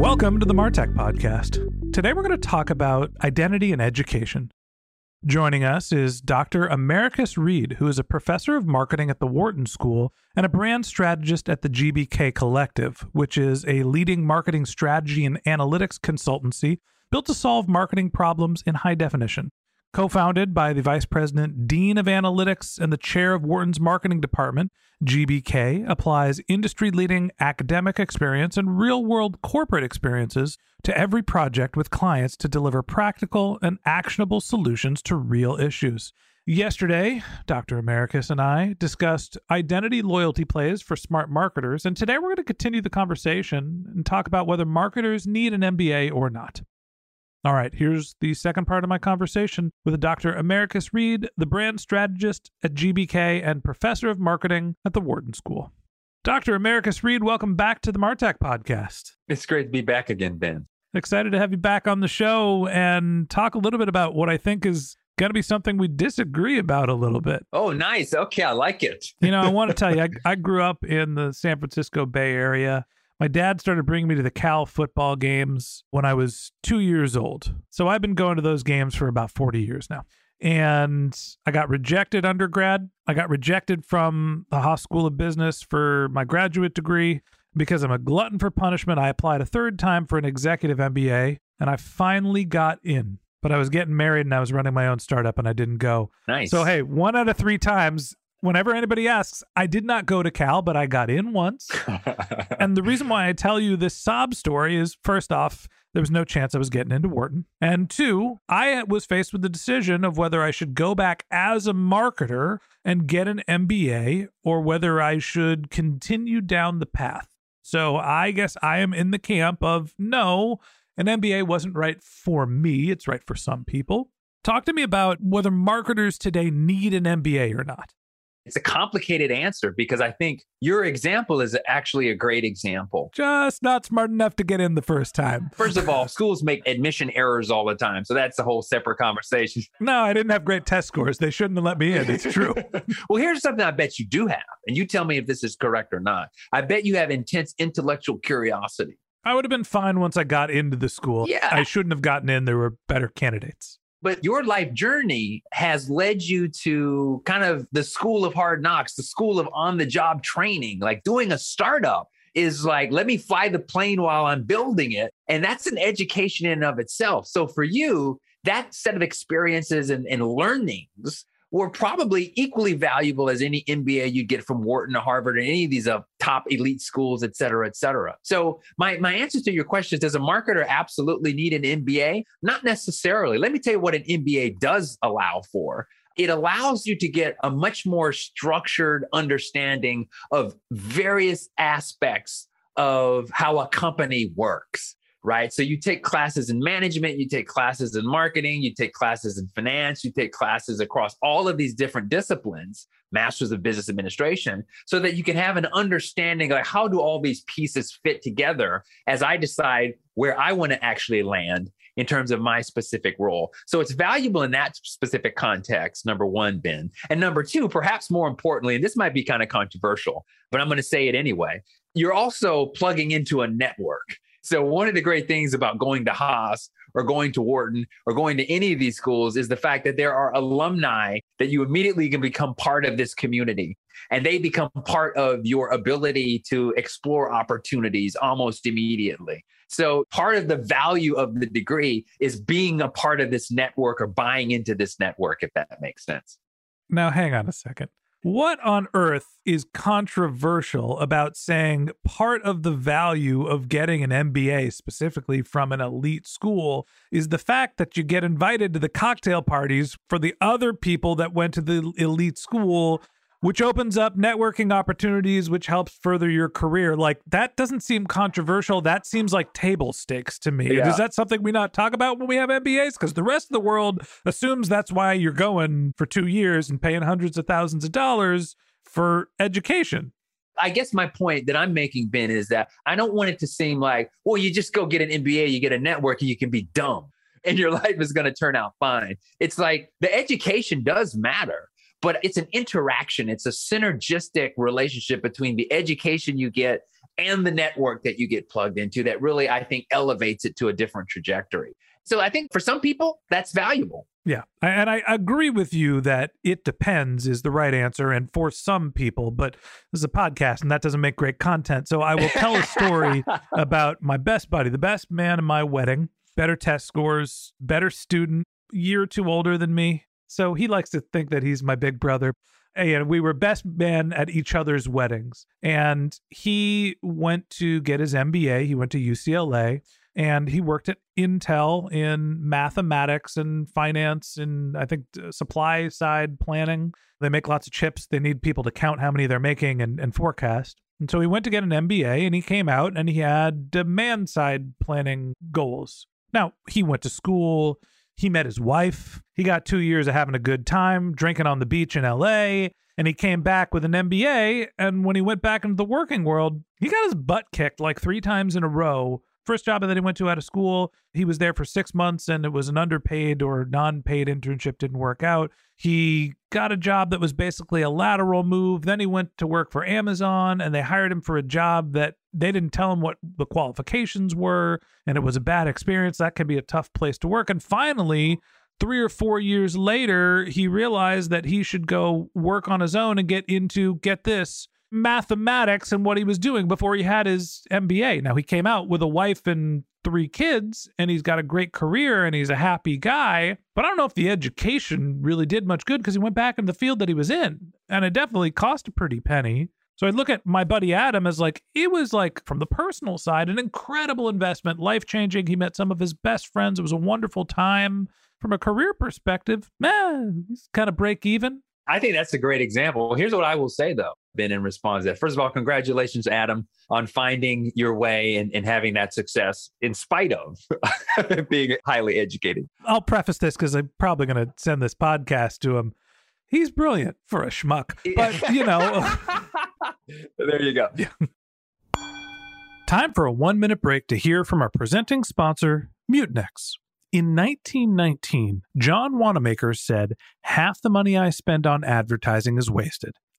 Welcome to the Martech Podcast. Today we're going to talk about identity and education. Joining us is Dr. Americus Reed, who is a professor of marketing at the Wharton School and a brand strategist at the GBK Collective, which is a leading marketing strategy and analytics consultancy built to solve marketing problems in high definition. Co founded by the Vice President, Dean of Analytics, and the Chair of Wharton's Marketing Department, GBK applies industry leading academic experience and real world corporate experiences to every project with clients to deliver practical and actionable solutions to real issues. Yesterday, Dr. Americus and I discussed identity loyalty plays for smart marketers, and today we're going to continue the conversation and talk about whether marketers need an MBA or not. All right, here's the second part of my conversation with Dr. Americus Reed, the brand strategist at GBK and professor of marketing at the Wharton School. Dr. Americus Reed, welcome back to the Martech podcast. It's great to be back again, Ben. Excited to have you back on the show and talk a little bit about what I think is going to be something we disagree about a little bit. Oh, nice. Okay, I like it. you know, I want to tell you, I, I grew up in the San Francisco Bay Area. My dad started bringing me to the Cal football games when I was two years old. So I've been going to those games for about 40 years now. And I got rejected undergrad. I got rejected from the Haas School of Business for my graduate degree. Because I'm a glutton for punishment, I applied a third time for an executive MBA and I finally got in. But I was getting married and I was running my own startup and I didn't go. Nice. So, hey, one out of three times whenever anybody asks, I did not go to Cal, but I got in once. and the reason why I tell you this sob story is first off, there was no chance I was getting into Wharton. And two, I was faced with the decision of whether I should go back as a marketer and get an MBA or whether I should continue down the path. So I guess I am in the camp of no, an MBA wasn't right for me. It's right for some people. Talk to me about whether marketers today need an MBA or not. It's a complicated answer because I think your example is actually a great example. Just not smart enough to get in the first time. First of all, schools make admission errors all the time. So that's a whole separate conversation. No, I didn't have great test scores. They shouldn't have let me in. It's true. well, here's something I bet you do have. And you tell me if this is correct or not. I bet you have intense intellectual curiosity. I would have been fine once I got into the school. Yeah. I shouldn't have gotten in. There were better candidates but your life journey has led you to kind of the school of hard knocks, the school of on the job training, like doing a startup is like, let me fly the plane while I'm building it. And that's an education in and of itself. So for you, that set of experiences and, and learnings were probably equally valuable as any MBA you'd get from Wharton or Harvard or any of these uh, top elite schools, et cetera, et cetera. So my, my answer to your question is, does a marketer absolutely need an MBA? Not necessarily. Let me tell you what an MBA does allow for it allows you to get a much more structured understanding of various aspects of how a company works right? So you take classes in management, you take classes in marketing, you take classes in finance, you take classes across all of these different disciplines, masters of business administration, so that you can have an understanding like how do all these pieces fit together as I decide where I want to actually land in terms of my specific role. So it's valuable in that specific context, number one, Ben. And number two, perhaps more importantly, and this might be kind of controversial, but I'm going to say it anyway. You're also plugging into a network. So one of the great things about going to Haas or going to Wharton or going to any of these schools is the fact that there are alumni that you immediately can become part of this community and they become part of your ability to explore opportunities almost immediately. So part of the value of the degree is being a part of this network or buying into this network, if that makes sense. Now, hang on a second. What on earth is controversial about saying part of the value of getting an MBA, specifically from an elite school, is the fact that you get invited to the cocktail parties for the other people that went to the elite school which opens up networking opportunities, which helps further your career. Like that doesn't seem controversial. That seems like table stakes to me. Yeah. Is that something we not talk about when we have MBAs? Because the rest of the world assumes that's why you're going for two years and paying hundreds of thousands of dollars for education. I guess my point that I'm making, Ben, is that I don't want it to seem like, well, you just go get an MBA, you get a network, and you can be dumb and your life is going to turn out fine. It's like the education does matter but it's an interaction. It's a synergistic relationship between the education you get and the network that you get plugged into that really, I think, elevates it to a different trajectory. So I think for some people, that's valuable. Yeah. And I agree with you that it depends is the right answer. And for some people, but this is a podcast and that doesn't make great content. So I will tell a story about my best buddy, the best man in my wedding, better test scores, better student, year or two older than me. So he likes to think that he's my big brother. And we were best men at each other's weddings. And he went to get his MBA. He went to UCLA and he worked at Intel in mathematics and finance and I think supply side planning. They make lots of chips. They need people to count how many they're making and, and forecast. And so he went to get an MBA and he came out and he had demand side planning goals. Now, he went to school he met his wife. He got two years of having a good time, drinking on the beach in LA. And he came back with an MBA. And when he went back into the working world, he got his butt kicked like three times in a row first job that he went to out of school, he was there for six months and it was an underpaid or non paid internship, didn't work out. He got a job that was basically a lateral move. Then he went to work for Amazon and they hired him for a job that they didn't tell him what the qualifications were. And it was a bad experience. That can be a tough place to work. And finally, three or four years later, he realized that he should go work on his own and get into, get this, mathematics and what he was doing before he had his MBA. Now he came out with a wife and three kids and he's got a great career and he's a happy guy. But I don't know if the education really did much good because he went back in the field that he was in and it definitely cost a pretty penny. So I look at my buddy Adam as like, it was like from the personal side, an incredible investment, life changing. He met some of his best friends. It was a wonderful time. From a career perspective, man, he's kind of break even. I think that's a great example. Here's what I will say though, Ben, in response to that. First of all, congratulations, Adam, on finding your way and, and having that success in spite of being highly educated. I'll preface this because I'm probably going to send this podcast to him. He's brilliant for a schmuck, but you know. there you go. Yeah. Time for a one minute break to hear from our presenting sponsor, Mutinex. In 1919, John Wanamaker said, Half the money I spend on advertising is wasted.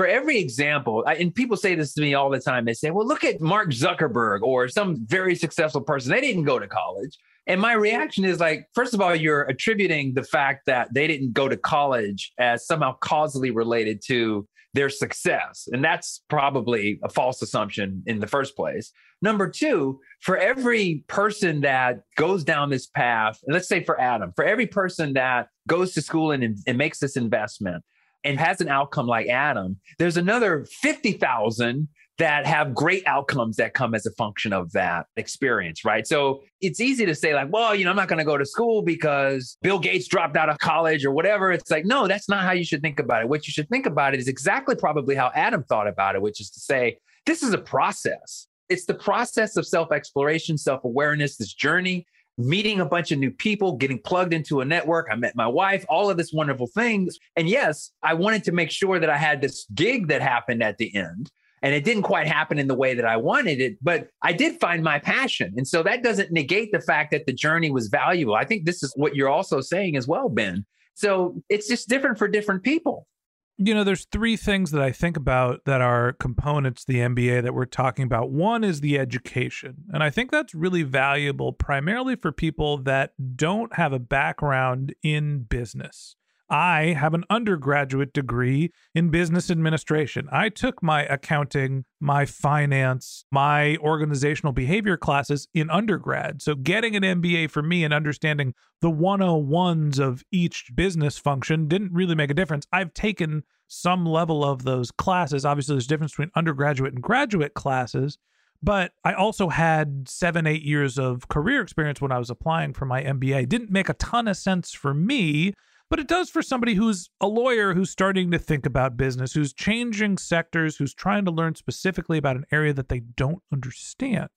For every example, and people say this to me all the time, they say, well, look at Mark Zuckerberg or some very successful person. They didn't go to college. And my reaction is like, first of all, you're attributing the fact that they didn't go to college as somehow causally related to their success. And that's probably a false assumption in the first place. Number two, for every person that goes down this path, let's say for Adam, for every person that goes to school and, and makes this investment and has an outcome like Adam, there's another 50,000 that have great outcomes that come as a function of that experience, right? So it's easy to say, like, well, you know, I'm not going to go to school because Bill Gates dropped out of college or whatever. It's like, no, that's not how you should think about it. What you should think about it is exactly probably how Adam thought about it, which is to say, this is a process. It's the process of self exploration, self awareness, this journey, meeting a bunch of new people, getting plugged into a network. I met my wife, all of this wonderful things. And yes, I wanted to make sure that I had this gig that happened at the end and it didn't quite happen in the way that I wanted it, but I did find my passion. And so that doesn't negate the fact that the journey was valuable. I think this is what you're also saying as well, Ben. So it's just different for different people. You know, there's three things that I think about that are components the MBA that we're talking about. One is the education. And I think that's really valuable primarily for people that don't have a background in business. I have an undergraduate degree in business administration. I took my accounting, my finance, my organizational behavior classes in undergrad. So, getting an MBA for me and understanding the 101s of each business function didn't really make a difference. I've taken some level of those classes. Obviously, there's a difference between undergraduate and graduate classes. But I also had seven, eight years of career experience when I was applying for my MBA. Didn't make a ton of sense for me but it does for somebody who's a lawyer who's starting to think about business, who's changing sectors, who's trying to learn specifically about an area that they don't understand.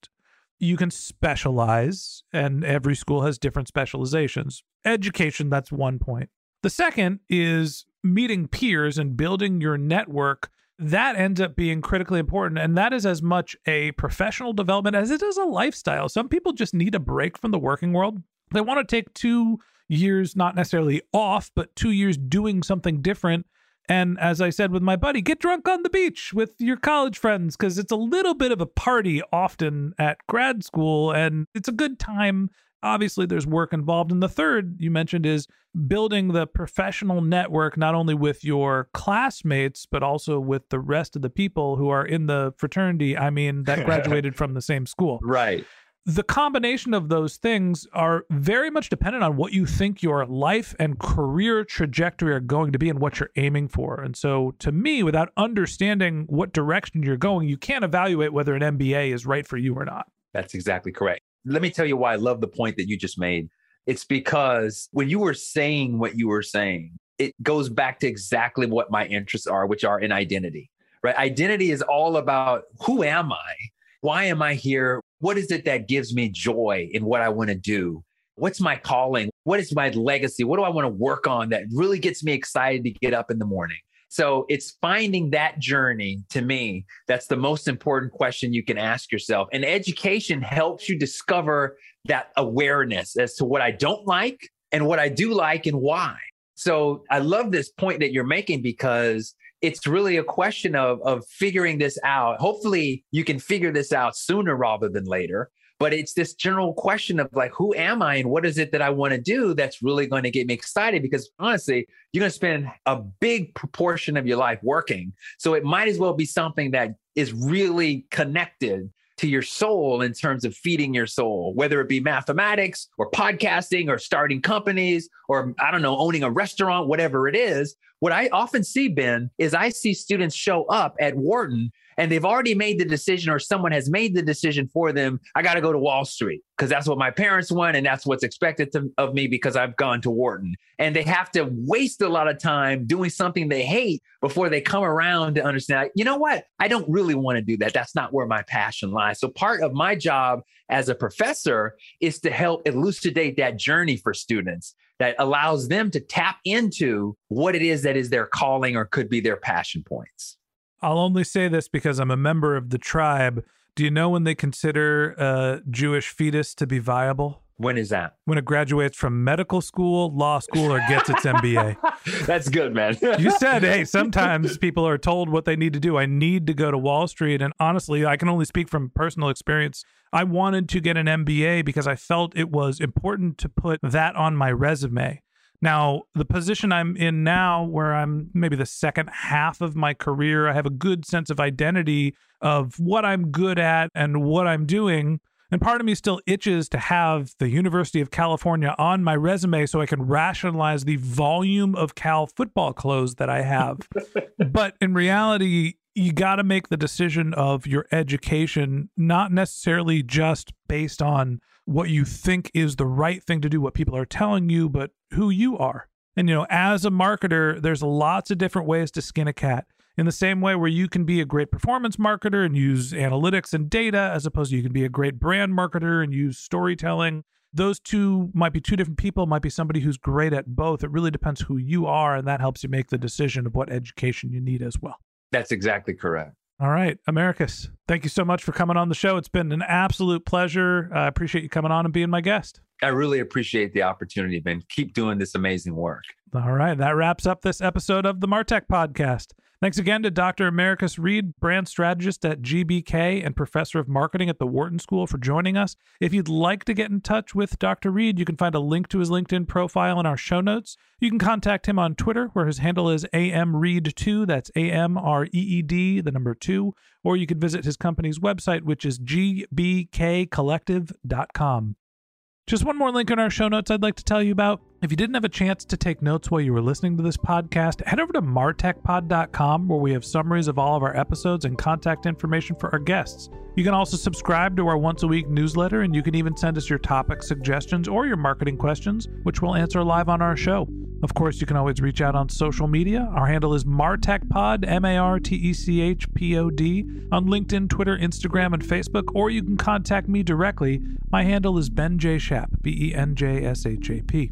You can specialize, and every school has different specializations. Education, that's one point. The second is meeting peers and building your network. That ends up being critically important. And that is as much a professional development as it is a lifestyle. Some people just need a break from the working world. They want to take two years, not necessarily off, but two years doing something different. And as I said with my buddy, get drunk on the beach with your college friends because it's a little bit of a party often at grad school and it's a good time. Obviously, there's work involved. And the third you mentioned is building the professional network, not only with your classmates, but also with the rest of the people who are in the fraternity. I mean, that graduated from the same school. Right the combination of those things are very much dependent on what you think your life and career trajectory are going to be and what you're aiming for. And so, to me, without understanding what direction you're going, you can't evaluate whether an MBA is right for you or not. That's exactly correct. Let me tell you why I love the point that you just made. It's because when you were saying what you were saying, it goes back to exactly what my interests are, which are in identity, right? Identity is all about who am I? Why am I here? What is it that gives me joy in what I want to do? What's my calling? What is my legacy? What do I want to work on that really gets me excited to get up in the morning? So it's finding that journey to me. That's the most important question you can ask yourself. And education helps you discover that awareness as to what I don't like and what I do like and why. So I love this point that you're making because it's really a question of of figuring this out. Hopefully, you can figure this out sooner rather than later. But it's this general question of like, who am I and what is it that I want to do that's really going to get me excited? Because honestly, you're going to spend a big proportion of your life working. So it might as well be something that is really connected to your soul in terms of feeding your soul, whether it be mathematics or podcasting or starting companies or, I don't know, owning a restaurant, whatever it is. What I often see, Ben, is I see students show up at Wharton and they've already made the decision or someone has made the decision for them i got to go to wall street because that's what my parents want and that's what's expected to, of me because i've gone to wharton. And they have to waste a lot of time doing something they hate before they come around to understand you know what? I don't really want to do that. That's not where my passion lies. So part of my job as a professor is to help elucidate that journey for students that allows them to tap into what it is that is their calling or could be their passion points I'll only say this because I'm a member of the tribe. Do you know when they consider a Jewish fetus to be viable? When is that? When it graduates from medical school, law school, or gets its MBA. That's good, man. you said, hey, sometimes people are told what they need to do. I need to go to Wall Street. And honestly, I can only speak from personal experience. I wanted to get an MBA because I felt it was important to put that on my resume. Now, the position I'm in now, where I'm maybe the second half of my career, I have a good sense of identity of what I'm good at and what I'm doing. And part of me still itches to have the University of California on my resume so I can rationalize the volume of Cal football clothes that I have. but in reality, you got to make the decision of your education not necessarily just based on what you think is the right thing to do, what people are telling you, but who you are. And, you know, as a marketer, there's lots of different ways to skin a cat. In the same way where you can be a great performance marketer and use analytics and data, as opposed to you can be a great brand marketer and use storytelling. Those two might be two different people, might be somebody who's great at both. It really depends who you are, and that helps you make the decision of what education you need as well. That's exactly correct. All right, Americus, thank you so much for coming on the show. It's been an absolute pleasure. I appreciate you coming on and being my guest. I really appreciate the opportunity, Ben. Keep doing this amazing work. All right, that wraps up this episode of the Martech Podcast. Thanks again to Dr. Americus Reed, brand strategist at GBK and professor of marketing at the Wharton School, for joining us. If you'd like to get in touch with Dr. Reed, you can find a link to his LinkedIn profile in our show notes. You can contact him on Twitter, where his handle is AMReed2. That's A M R E E D, the number two. Or you can visit his company's website, which is gbkcollective.com. Just one more link in our show notes I'd like to tell you about. If you didn't have a chance to take notes while you were listening to this podcast, head over to martechpod.com where we have summaries of all of our episodes and contact information for our guests. You can also subscribe to our once a week newsletter and you can even send us your topic suggestions or your marketing questions, which we'll answer live on our show. Of course, you can always reach out on social media. Our handle is martechpod, M A R T E C H P O D, on LinkedIn, Twitter, Instagram, and Facebook, or you can contact me directly. My handle is Ben J. Shap, B E N J S H A P.